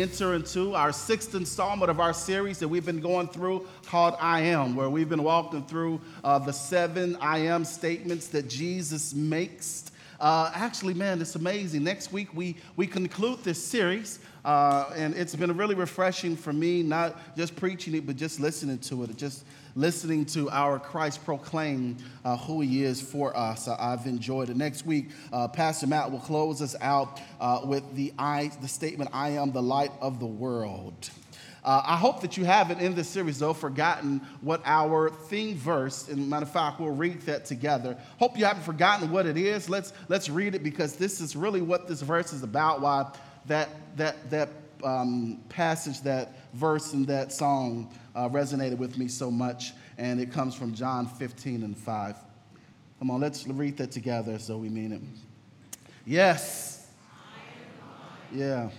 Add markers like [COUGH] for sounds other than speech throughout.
enter into our sixth installment of our series that we've been going through called I Am, where we've been walking through uh, the seven I Am statements that Jesus makes. Uh, actually, man, it's amazing. Next week, we, we conclude this series, uh, and it's been really refreshing for me, not just preaching it, but just listening to it. It just listening to our Christ proclaim uh, who he is for us. Uh, I've enjoyed it. Next week, uh, Pastor Matt will close us out uh, with the, I, the statement, I am the light of the world. Uh, I hope that you haven't in this series, though, forgotten what our theme verse, and matter of fact, we'll read that together. Hope you haven't forgotten what it is. Let's, let's read it because this is really what this verse is about, why that, that, that um, passage, that verse, and that song uh, resonated with me so much, and it comes from John 15 and 5. Come on, let's read that together so we mean it. Yes. Yeah.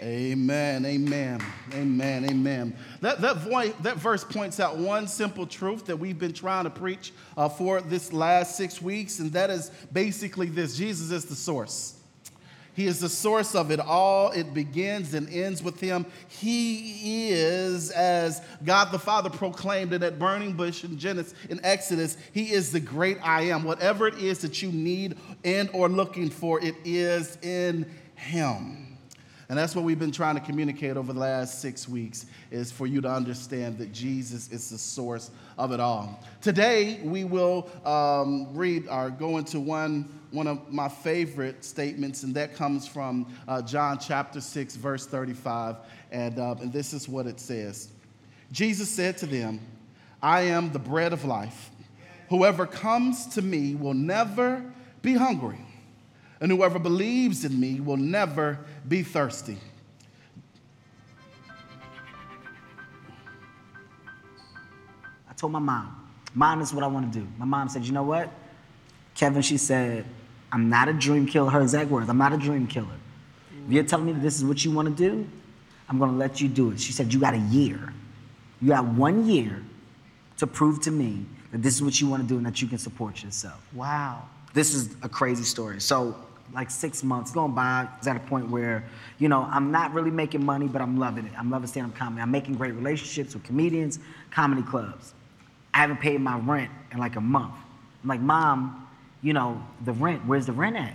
Amen, amen, amen, amen. That, that, voice, that verse points out one simple truth that we've been trying to preach uh, for this last six weeks, and that is basically this Jesus is the source. He is the source of it all. It begins and ends with Him. He is, as God the Father proclaimed in that burning bush in Genesis, in Exodus, He is the great I am. Whatever it is that you need and or looking for, it is in Him. And that's what we've been trying to communicate over the last six weeks is for you to understand that Jesus is the source of it all. Today, we will um, read or go into one, one of my favorite statements, and that comes from uh, John chapter 6, verse 35. And, uh, and this is what it says Jesus said to them, I am the bread of life. Whoever comes to me will never be hungry and whoever believes in me will never be thirsty. I told my mom, Mom, this is what I want to do. My mom said, You know what? Kevin, she said, I'm not a dream killer. Her exact words, I'm not a dream killer. If you're telling me that this is what you want to do, I'm going to let you do it. She said, You got a year. You got one year to prove to me that this is what you want to do and that you can support yourself. Wow. This is a crazy story. So like six months going by. It's at a point where, you know, I'm not really making money, but I'm loving it. I'm loving stand-up comedy. I'm making great relationships with comedians, comedy clubs. I haven't paid my rent in like a month. I'm like, Mom, you know, the rent, where's the rent at?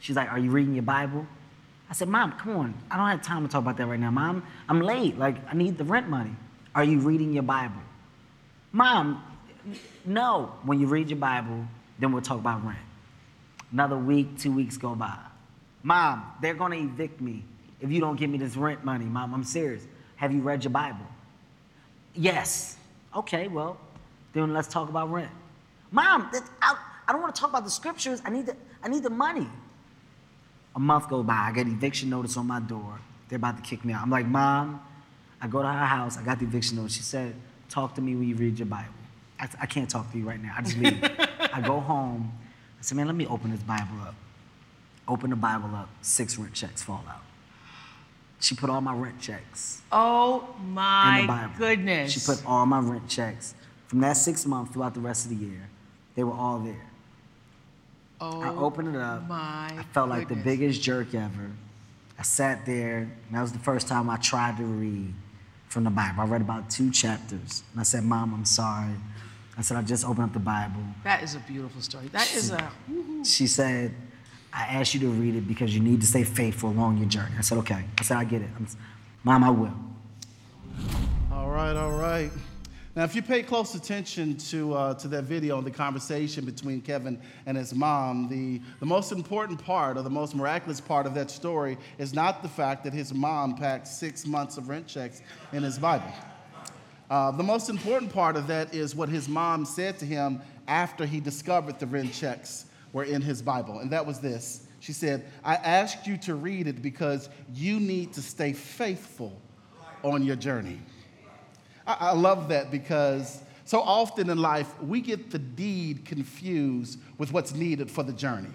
She's like, Are you reading your Bible? I said, Mom, come on. I don't have time to talk about that right now. Mom, I'm late. Like, I need the rent money. Are you reading your Bible? Mom, no. When you read your Bible, then we'll talk about rent. Another week, two weeks go by. Mom, they're gonna evict me if you don't give me this rent money. Mom, I'm serious. Have you read your Bible? Yes. Okay, well, then let's talk about rent. Mom, I, I don't want to talk about the scriptures. I need the, I need the money. A month goes by. I get eviction notice on my door. They're about to kick me out. I'm like, Mom, I go to her house. I got the eviction notice. She said, Talk to me when you read your Bible. I, I can't talk to you right now. I just leave. [LAUGHS] I go home. I said, man, let me open this Bible up. Open the Bible up, six rent checks fall out. She put all my rent checks. Oh my goodness. She put all my rent checks from that six months throughout the rest of the year. They were all there. Oh, I opened it up. My I felt like the biggest jerk ever. I sat there, and that was the first time I tried to read from the Bible. I read about two chapters. And I said, Mom, I'm sorry. I said, I just opened up the Bible. That is a beautiful story. That is a. She said, I asked you to read it because you need to stay faithful along your journey. I said, okay. I said, I get it. I'm, Mom, I will. All right, all right. Now, if you pay close attention to, uh, to that video and the conversation between Kevin and his mom, the, the most important part or the most miraculous part of that story is not the fact that his mom packed six months of rent checks in his Bible. Uh, the most important part of that is what his mom said to him after he discovered the rent checks were in his Bible, and that was this. She said, I asked you to read it because you need to stay faithful on your journey. I, I love that because so often in life we get the deed confused with what's needed for the journey.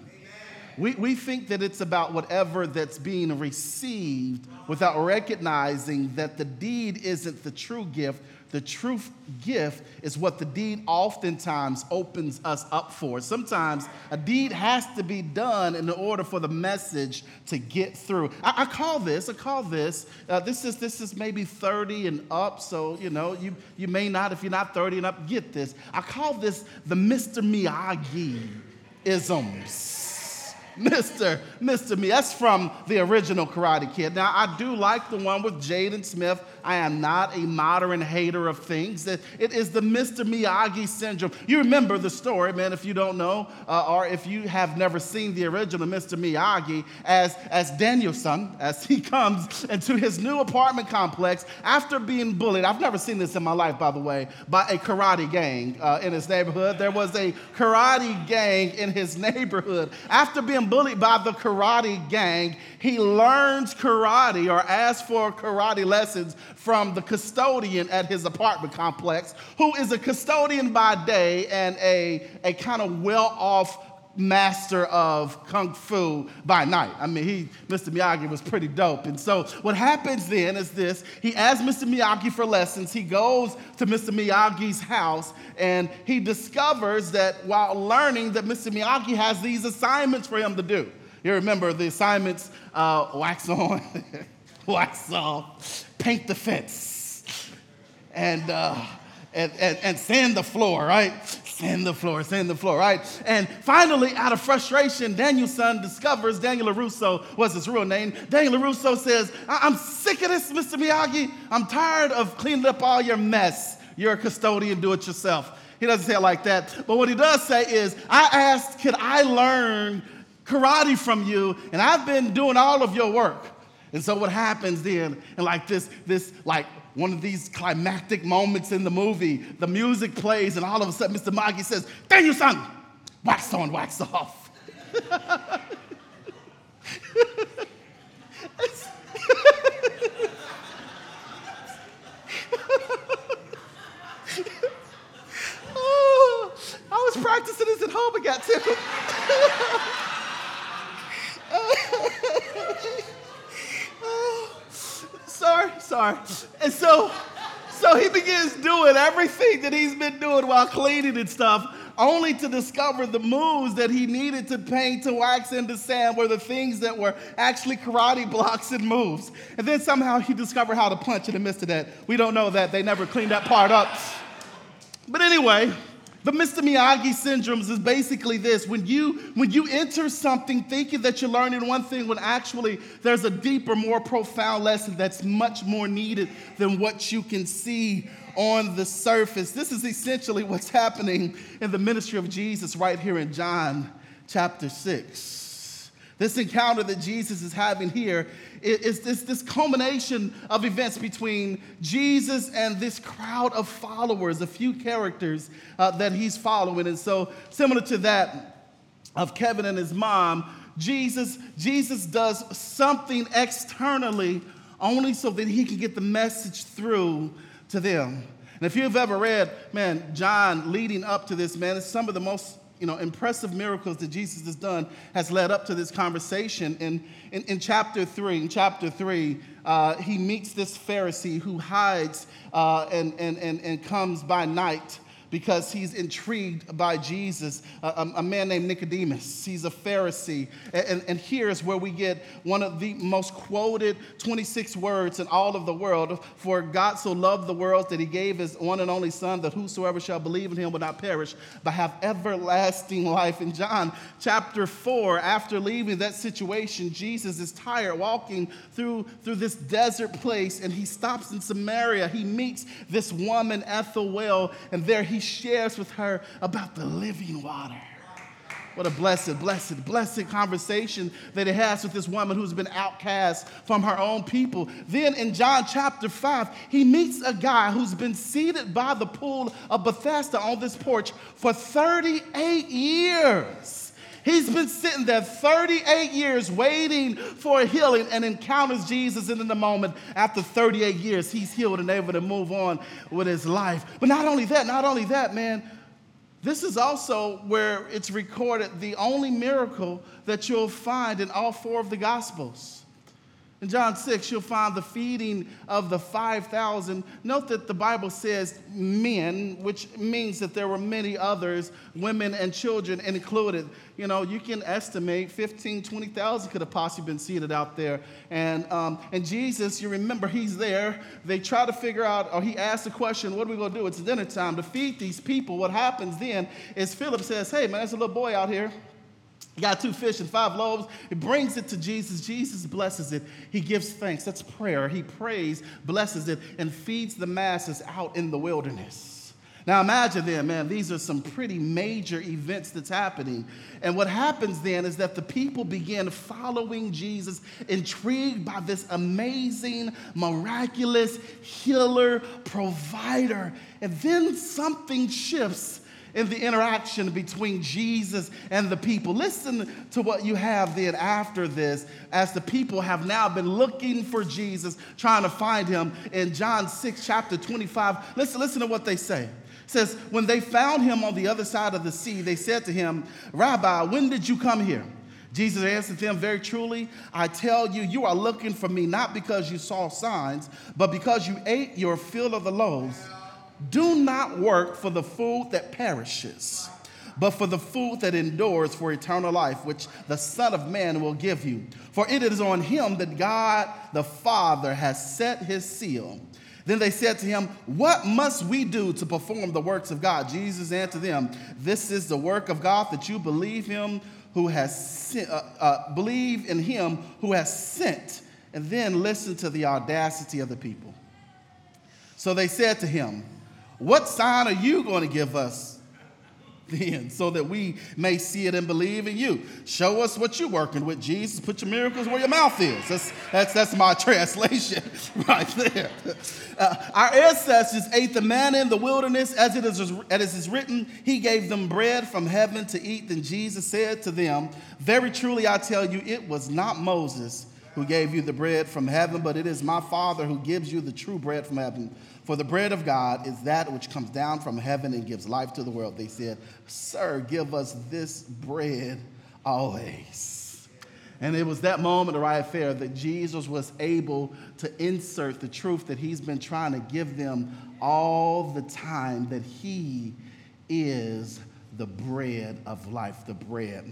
We, we think that it's about whatever that's being received without recognizing that the deed isn't the true gift. The truth gift is what the deed oftentimes opens us up for. Sometimes a deed has to be done in order for the message to get through. I, I call this, I call this, uh, this is this is maybe 30 and up, so you know, you, you may not, if you're not 30 and up, get this. I call this the Mr. Miyagi isms. Mr. Mr. Me. That's from the original Karate Kid. Now, I do like the one with Jaden Smith. I am not a modern hater of things. It is the Mr. Miyagi syndrome. You remember the story, man, if you don't know, uh, or if you have never seen the original Mr. Miyagi, as, as Daniel-san, as he [LAUGHS] comes into his new apartment complex after being bullied. I've never seen this in my life, by the way, by a karate gang uh, in his neighborhood. There was a karate gang in his neighborhood. After being bullied by the karate gang, he learns karate or asks for karate lessons from the custodian at his apartment complex, who is a custodian by day and a, a kind of well off master of kung fu by night. I mean, he, Mr. Miyagi was pretty dope. And so what happens then is this, he asks Mr. Miyagi for lessons. He goes to Mr. Miyagi's house and he discovers that while learning that Mr. Miyagi has these assignments for him to do. You remember the assignments, uh, wax on, [LAUGHS] wax off, paint the fence, and, uh, and, and, and sand the floor, right? Sand the floor, sand the floor, right? And finally, out of frustration, Daniel-san discovers, Daniel LaRusso was his real name. Daniel LaRusso says, I'm sick of this, Mr. Miyagi. I'm tired of cleaning up all your mess. You're a custodian, do it yourself. He doesn't say it like that. But what he does say is, I asked, could I learn karate from you? And I've been doing all of your work. And so what happens then, and like this, this like one of these climactic moments in the movie, the music plays, and all of a sudden Mr. Miyagi says, Daniel-san, wax on, wax off. [LAUGHS] oh, I was practicing this at home and got tickled. sorry, sorry. And so, so he begins doing everything that he's been doing while cleaning and stuff, only to discover the moves that he needed to paint, to wax, and to sand were the things that were actually karate blocks and moves. And then somehow he discovered how to punch in the midst of that. We don't know that. They never cleaned that part up. But anyway, the Mr. Miyagi syndromes is basically this when you, when you enter something thinking that you're learning one thing, when actually there's a deeper, more profound lesson that's much more needed than what you can see on the surface. This is essentially what's happening in the ministry of Jesus right here in John chapter 6. This encounter that Jesus is having here is this, this culmination of events between Jesus and this crowd of followers, a few characters uh, that he's following. And so, similar to that of Kevin and his mom, Jesus, Jesus does something externally only so that he can get the message through to them. And if you've ever read, man, John leading up to this, man, it's some of the most you know, impressive miracles that Jesus has done has led up to this conversation. In, in, in chapter three, in chapter three, uh, he meets this Pharisee who hides uh, and, and, and, and comes by night because he's intrigued by Jesus, a, a, man named Nicodemus. He's a Pharisee. And, and here's where we get one of the most quoted 26 words in all of the world For God so loved the world that he gave his one and only Son, that whosoever shall believe in him will not perish, but have everlasting life. In John chapter 4, after leaving that situation, Jesus is tired walking through, through this desert place and he stops in Samaria. He meets this woman the well, and there he shares with her about the living water. What a blessed, blessed, blessed conversation that he has with this woman who's been outcast from her own people. Then in John chapter 5, he meets a guy who's been seated by the pool of Bethesda on this porch for 38 years. He's been sitting there 38 years waiting for a healing and encounters Jesus. In the moment, after 38 years, he's healed and able to move on with his life. But not only that, not only that, man, This is also where it's recorded the only miracle that you'll find in all four of the Gospels. In John 6, you'll find the feeding of the 5,000. Note that the Bible says men, which means that there were many others, women and children included. You know, you can estimate 15, 20,000 could have possibly been seated out there. And, um, and Jesus, you remember, he's there. They try to figure out, or he asks the question, what are we going to do? It's dinner time to feed these people. What happens then is Philip says, hey, man, there's a little boy out here. He got two fish and five loaves. He brings it to Jesus. Jesus blesses it. He gives thanks. That's prayer. He prays, blesses it, and feeds the masses out in the wilderness. Now imagine then, man, these are some pretty major events that's happening. And what happens then is that the people begin following Jesus, intrigued by this amazing, miraculous healer, provider. And then something shifts in the interaction between Jesus and the people. Listen to what you have then after this, as the people have now been looking for Jesus, trying to find him in John 6, chapter 25. Listen, listen to what they say. It says, When they found him on the other side of the sea, they said to him, Rabbi, when did you come here? Jesus answered them, Very truly, I tell you, you are looking for me not because you saw signs, but because you ate your fill of the loaves. Do not work for the food that perishes, but for the food that endures for eternal life, which the Son of Man will give you. For it is on him that God the Father has set his seal. Then they said to him, What must we do to perform the works of God? Jesus answered them, This is the work of God that you believe him who has uh, uh, believe in him who has sent. And then listen to the audacity of the people. So they said to him, what sign are you going to give us then so that we may see it and believe in you? Show us what you're working with, Jesus. Put your miracles where your mouth is. That's, that's, that's my [LAUGHS] translation [LAUGHS] right there. Uh, our ancestors ate the manna in the wilderness as it, is, as it is written, He gave them bread from heaven to eat. Then Jesus said to them, Very truly I tell you, it was not Moses who gave you the bread from heaven, but it is my Father who gives you the true bread from heaven. For the bread of God is that which comes down from heaven and gives life to the world. They said, Sir, give us this bread always. And it was that moment of right there that Jesus was able to insert the truth that he's been trying to give them all the time that he is the bread of life, the bread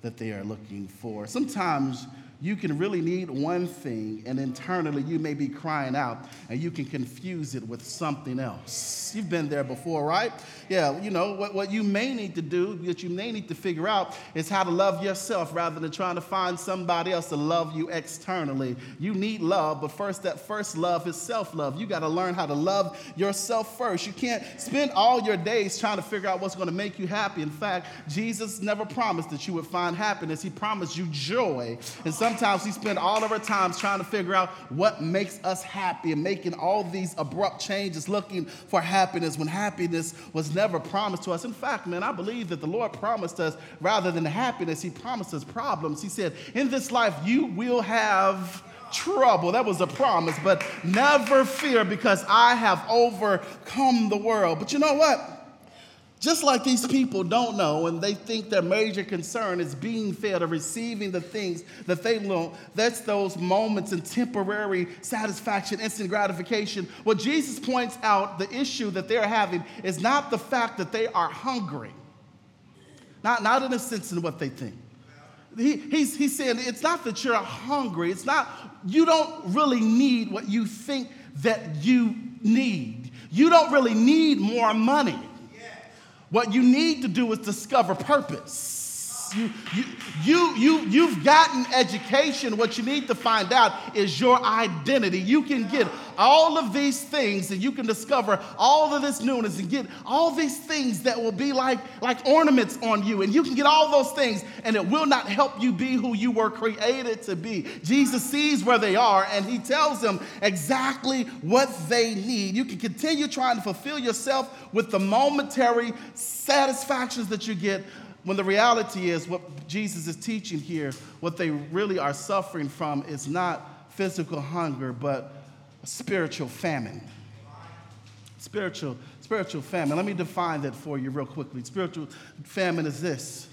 that they are looking for. Sometimes you can really need one thing, and internally you may be crying out, and you can confuse it with something else. You've been there before, right? Yeah, you know, what, what you may need to do, what you may need to figure out, is how to love yourself rather than trying to find somebody else to love you externally. You need love, but first, that first love is self love. You got to learn how to love yourself first. You can't spend all your days trying to figure out what's going to make you happy. In fact, Jesus never promised that you would find happiness, He promised you joy. And so sometimes we spend all of our time trying to figure out what makes us happy and making all these abrupt changes looking for happiness when happiness was never promised to us. In fact, man, I believe that the Lord promised us rather than happiness, He promised us problems. He said, In this life, you will have trouble. That was a promise, but never fear because I have overcome the world. But you know what? Just like these people don't know and they think their major concern is being fed or receiving the things that they want, that's those moments and temporary satisfaction, instant gratification. What Jesus points out, the issue that they're having is not the fact that they are hungry, not, not in a sense in what they think. He, he's, he's saying it's not that you're hungry, it's not, you don't really need what you think that you need. You don't really need more money. What you need to do is discover purpose. You, you, you, you, you've gotten education. What you need to find out is your identity. You can get all of these things and you can discover all of this newness and get all these things that will be like, like ornaments on you. And you can get all those things and it will not help you be who you were created to be. Jesus sees where they are and he tells them exactly what they need. You can continue trying to fulfill yourself with the momentary satisfactions that you get when the reality is what Jesus is teaching here, what they really are suffering from is not physical hunger, but spiritual famine. Spiritual, Spiritual famine. Let me define that for you real quickly. Spiritual famine is this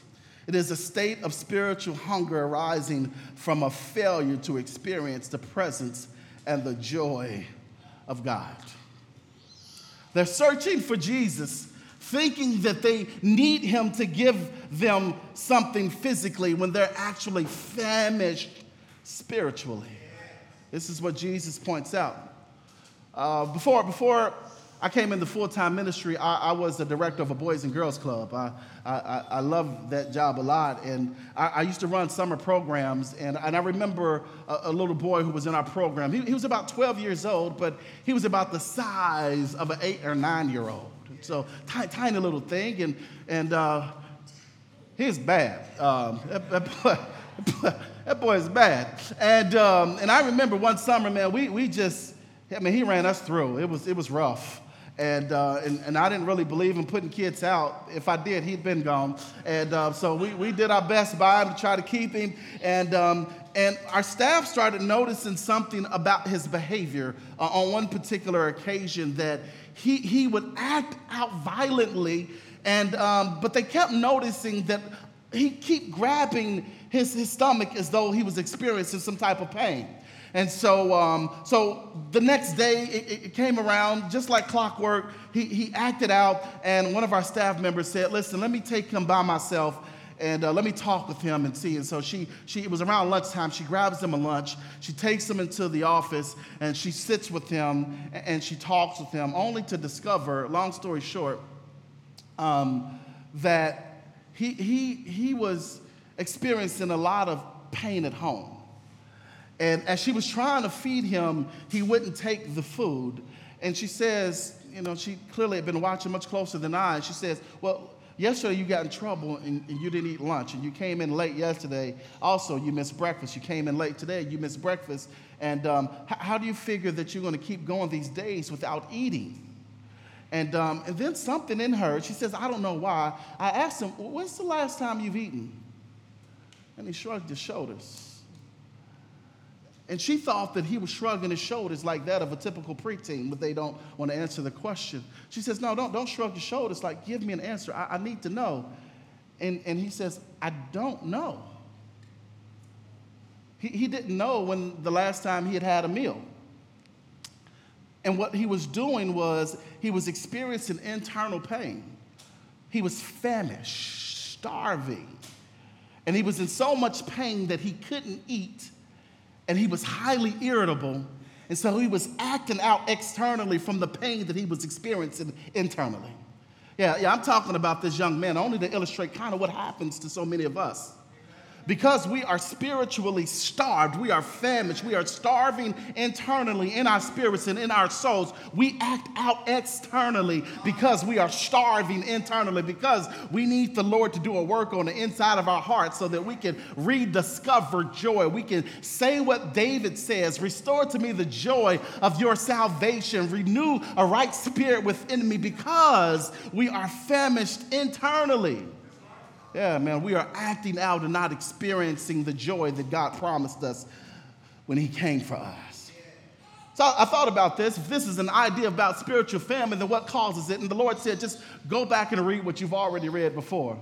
it is a state of spiritual hunger arising from a failure to experience the presence and the joy of God. They're searching for Jesus, thinking that they need him to give them something physically when they're actually famished spiritually. This is what Jesus points out. Uh, before, before I came into full time ministry, I, I, was the director of a Boys and Girls Club. I, I, I love that job a lot. And I, I, used to run summer programs. And, and I remember a, a little boy who was in our program. He, he, was about 12 years old, but he was about the size of an eight or nine year old. So, tiny, tiny little thing. And, and uh, he's bad. Um, [LAUGHS] that, that, boy, that boy is bad. And, um, and I remember one summer, man, we, we just, I mean, he ran us through. It was, it was rough. And, uh, and, and, I didn't really believe in putting kids out. If I did, he'd been gone. And uh, so we, we did our best by him to try to keep him. And, um, and our staff started noticing something about his behavior uh, on one particular occasion that he, he would act out violently. And, um, but they kept noticing that he keep grabbing his, his stomach as though he was experiencing some type of pain. And so, um, so the next day it, it, came around just like clockwork. He, he acted out, and one of our staff members said, "Listen, let me take him by myself." And uh, let me talk with him and see. And so she, she, it was around lunchtime. She grabs him a lunch. She takes him into the office and she sits with him and she talks with him, only to discover, long story short, um, that he, he, he was experiencing a lot of pain at home. And as she was trying to feed him, he wouldn't take the food. And she says, you know, she clearly had been watching much closer than I. She says, Well, yesterday you got in trouble and, and, you didn't eat lunch. And you came in late yesterday. Also, you missed breakfast. You came in late today. You missed breakfast. And um, h- how do you figure that you're going to keep going these days without eating? And, um, and then something in her, she says, I don't know why. I asked him, When's the last time you've eaten? And he shrugged his shoulders. And she thought that he was shrugging his shoulders like that of a typical preteen, but they don't want to answer the question. She says, No, don't, don't shrug your shoulders. Like, give me an answer. I, I need to know. And, and he says, I don't know. He, he didn't know when the last time he had had a meal. And what he was doing was he was experiencing internal pain. He was famished, starving. And he was in so much pain that he couldn't eat and he was highly irritable. And so he was acting out externally from the pain that he was experiencing internally. Yeah, yeah, I'm talking about this young man only to illustrate kind of what happens to so many of us because we are spiritually starved, we are famished, we are starving internally in our spirits and in our souls. We act out externally because we are starving internally, because we need the Lord to do a work on the inside of our hearts so that we can rediscover joy. We can say what David says Restore to me the joy of your salvation, renew a right spirit within me because we are famished internally. Yeah, man, we are acting out and not experiencing the joy that God promised us when He came for us. So I thought about this. If this is an idea about spiritual famine, then what causes it? And the Lord said, just go back and read what you've already read before.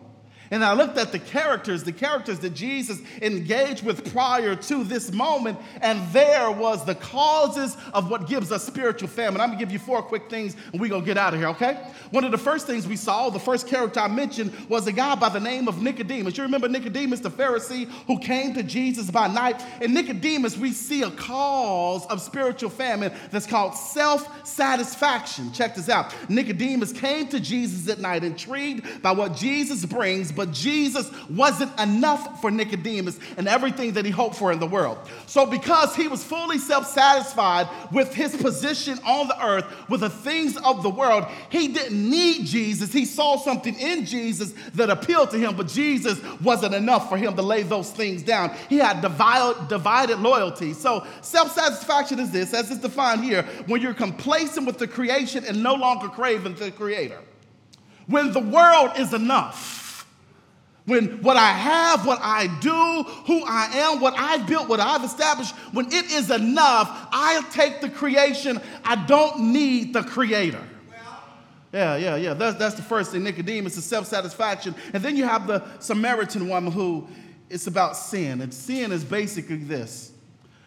And I looked at the characters, the characters that Jesus engaged with prior to this moment, and there was the causes of what gives us spiritual famine. I'm gonna give you four quick things and we're gonna get out of here, okay? One of the first things we saw, the first character I mentioned, was a guy by the name of Nicodemus. You remember Nicodemus, the Pharisee who came to Jesus by night? In Nicodemus, we see a cause of spiritual famine that's called self satisfaction. Check this out Nicodemus came to Jesus at night, intrigued by what Jesus brings, but Jesus wasn't enough for Nicodemus and everything that he hoped for in the world. So, because he was fully self satisfied with his position on the earth, with the things of the world, he didn't need Jesus. He saw something in Jesus that appealed to him, but Jesus wasn't enough for him to lay those things down. He had divided, loyalty. So, self satisfaction is this, as it's defined here, when you're complacent with the creation and no longer craving the Creator. When the world is enough when what I have, what I do, who I am, what I've built, what I've established, when it is enough, I'll take the creation. I don't need the creator. Yeah, yeah, yeah. That's, that's the first thing. Nicodemus is self satisfaction. And then you have the Samaritan woman who it's about sin. And sin is basically this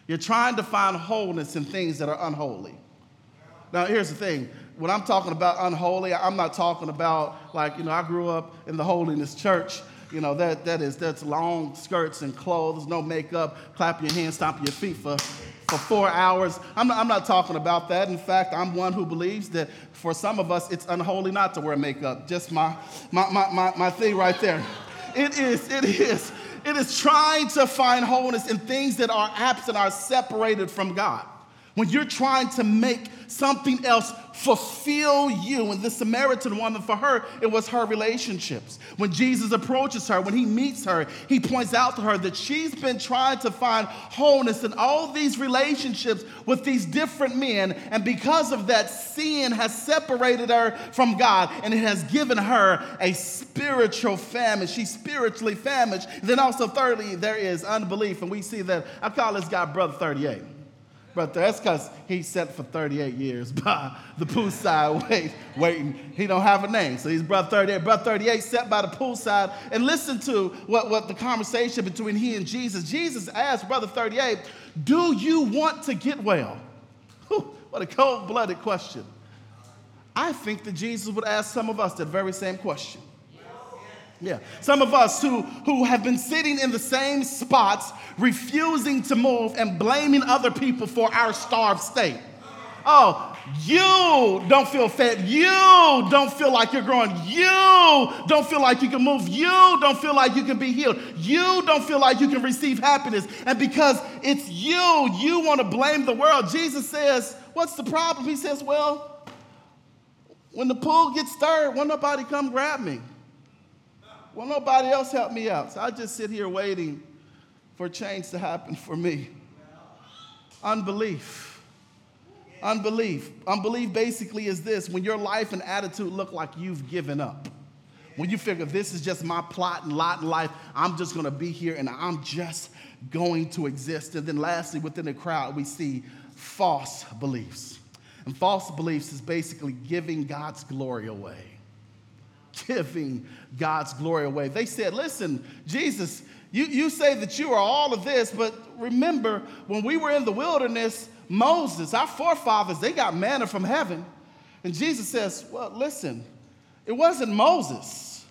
you're trying to find wholeness in things that are unholy. Now, here's the thing when I'm talking about unholy, I'm not talking about like, you know, I grew up in the holiness church. You know, that, that is, that's long skirts and clothes, no makeup, clap your hands, stomp your feet for, for four hours. I'm not, I'm not talking about that. In fact, I'm one who believes that for some of us, it's unholy not to wear makeup. Just my, my, my, my, my thing right there. It is, it is. It is trying to find wholeness in things that are absent, are separated from God. When you're trying to make something else fulfill you. And the Samaritan woman, for her, it was her relationships. When Jesus approaches her, when he meets her, he points out to her that she's been trying to find wholeness in all these relationships with these different men. And because of that, sin has separated her from God and it has given her a spiritual famine. She's spiritually famished. Then also, thirdly, there is unbelief. And we see that I call this guy Brother 38. But that's because he sat for 38 years [LAUGHS] by the poolside wait, waiting. He don't have a name, so he's brother 38. Brother 38 sat by the poolside and listened to what, what the conversation between he and Jesus. Jesus asked brother 38, do you want to get well? [LAUGHS] Whew, what a cold-blooded question. I think that Jesus would ask some of us that very same question. Yeah. Some of us who, who have been sitting in the same spots, refusing to move and blaming other people for our starved state. Oh, you don't feel fed. You don't feel like you're growing. You don't feel like you can move. You don't feel like you can be healed. You don't feel like you can receive happiness. And because it's you, you want to blame the world. Jesus says, What's the problem? He says, Well, when the pool gets stirred, won't nobody come grab me? Well, nobody else helped me out. So I just sit here waiting for change to happen for me. Unbelief. Unbelief. Unbelief basically is this when your life and attitude look like you've given up. When you figure this is just my plot and lot in life, I'm just gonna be here and I'm just going to exist. And then lastly, within the crowd, we see false beliefs. And false beliefs is basically giving God's glory away giving God's glory away. They said, Listen, Jesus, you, you say that you are all of this, but remember, when we were in the wilderness, Moses, our forefathers, they got manna from heaven. And Jesus says, Well, listen, it wasn't Moses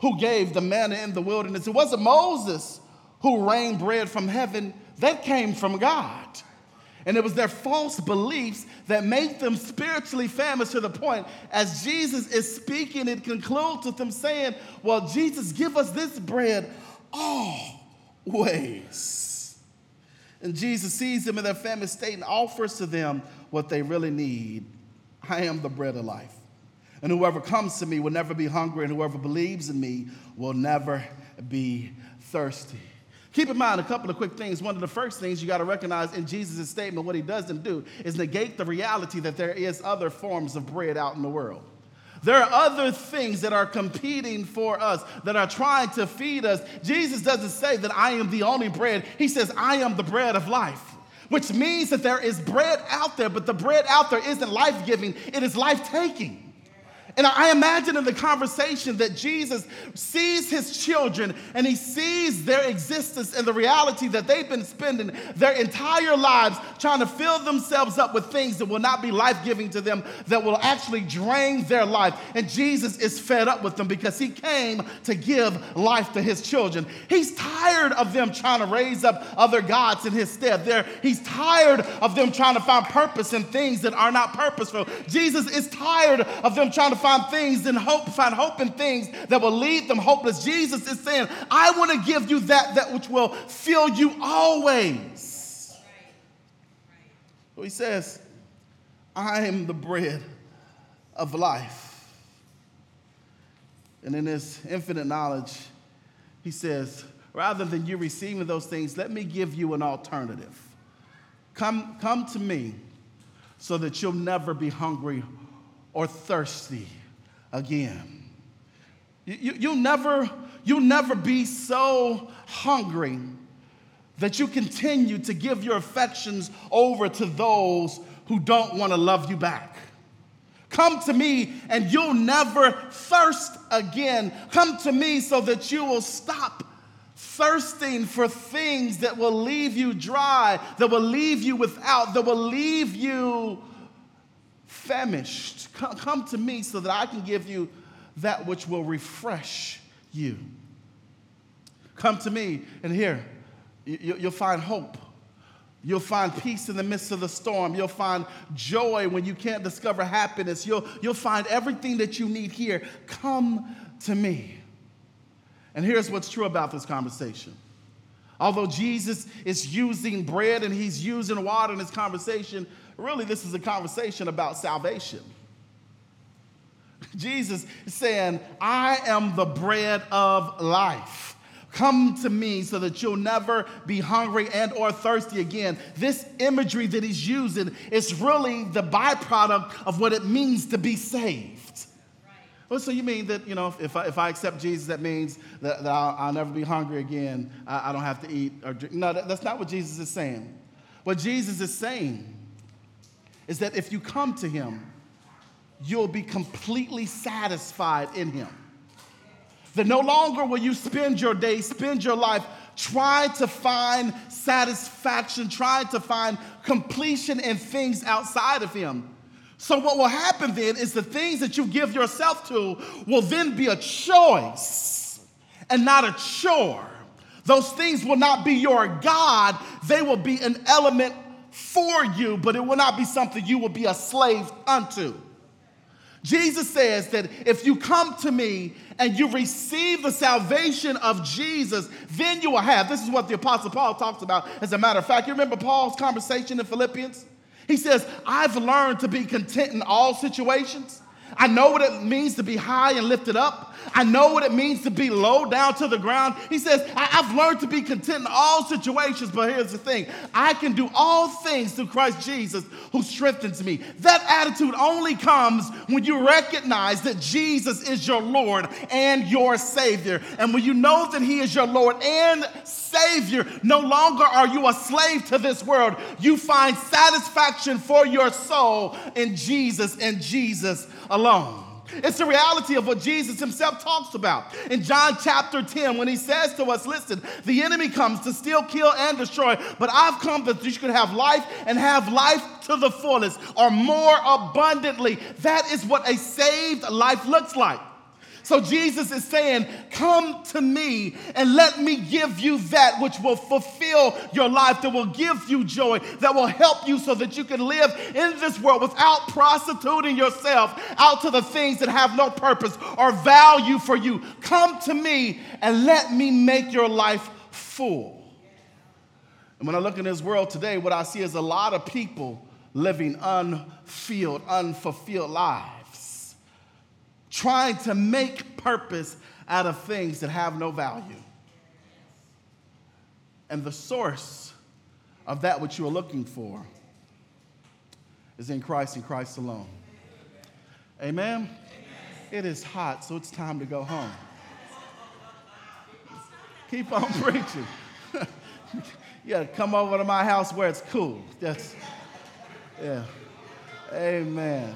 who gave the manna in the wilderness, it wasn't Moses who rained bread from heaven. That came from God. And it was their false beliefs that made them spiritually famished to the point, as Jesus is speaking, it concludes with them saying, Well, Jesus, give us this bread always. And Jesus sees them in their famished state and offers to them what they really need. I am the bread of life. And whoever comes to me will never be hungry, and whoever believes in me will never be thirsty. Keep in mind a couple of quick things. One of the first things you got to recognize in Jesus' statement, what he doesn't do is negate the reality that there is other forms of bread out in the world. There are other things that are competing for us, that are trying to feed us. Jesus doesn't say that I am the only bread. He says, I am the bread of life, which means that there is bread out there, but the bread out there isn't life giving, it is life taking. And I imagine in the conversation that Jesus sees his children and he sees their existence and the reality that they've been spending their entire lives trying to fill themselves up with things that will not be life giving to them, that will actually drain their life. And Jesus is fed up with them because he came to give life to his children. He's tired of them trying to raise up other gods in his stead. There, he's tired of them trying to find purpose in things that are not purposeful. Jesus is tired of them trying to find things and hope, find hope in things that will lead them hopeless. Jesus is saying, I want to give you that, that which will fill you always. So he says, I am the bread of life. And in his infinite knowledge, he says, rather than you receiving those things, let me give you an alternative. Come, come to me so that you'll never be hungry or thirsty again. You, you, will never, you'll never be so hungry that you continue to give your affections over to those who don't want to love you back. Come to me and you'll never thirst again. Come to me so that you will stop thirsting for things that will leave you dry, that will leave you without, that will leave you famished. Come, come to me so that I can give you that which will refresh you. Come to me, and here, you, you'll find hope. You'll find peace in the midst of the storm. You'll find joy when you can't discover happiness. You'll, you'll find everything that you need here. Come to me. And here's what's true about this conversation. Although Jesus is using bread and he's using water in his conversation, really, this is a conversation about salvation. [LAUGHS] Jesus is saying, I am the bread of life. Come to me so that you'll never be hungry and or thirsty again. This imagery that he's using is really the byproduct of what it means to be saved. So you mean that, you know, if I, if I accept Jesus, that means that, that I'll, I'll, never be hungry again. I, I, don't have to eat or drink. No, that, that's not what Jesus is saying. What Jesus is saying is that if you come to him, you'll be completely satisfied in him. That no longer will you spend your day, spend your life trying to find satisfaction, trying to find completion in things outside of him. So, what will happen then is the things that you give yourself to will then be a choice and not a chore. Those things will not be your God, they will be an element for you, but it will not be something you will be a slave unto. Jesus says that if you come to me and you receive the salvation of Jesus, then you will have. This is what the Apostle Paul talks about, as a matter of fact. You remember Paul's conversation in Philippians? He says, I've learned to be content in all situations. I know what it means to be high and lifted up. I know what it means to be low down to the ground. He says, I- have learned to be content in all situations, but here's the thing I can do all things through Christ Jesus who strengthens me. That attitude only comes when you recognize that Jesus is your Lord and your Savior. And when you know that He is your Lord and Savior, no longer are you a slave to this world. You find satisfaction for your soul in Jesus and Jesus alone. It's the reality of what Jesus himself talks about. In John chapter 10, when he says to us, Listen, the enemy comes to steal, kill, and destroy, but I've come that you could have life and have life to the fullest or more abundantly. That is what a saved life looks like. So Jesus is saying, Come to me and let me give you that which will fulfill your life, that will give you joy, that will help you so that you can live in this world without prostituting yourself out to the things that have no purpose or value for you. Come to me and let me make your life full. And when I look in this world today, what I see is a lot of people living unfilled, unfulfilled lives trying to make purpose out of things that have no value. And the source of that which you are looking for is in Christ and Christ alone. Amen? Amen? It is hot, so it's time to go home. Keep on [LAUGHS] preaching. [LAUGHS] yeah, come over to my house where it's cool. That's, yeah. Amen.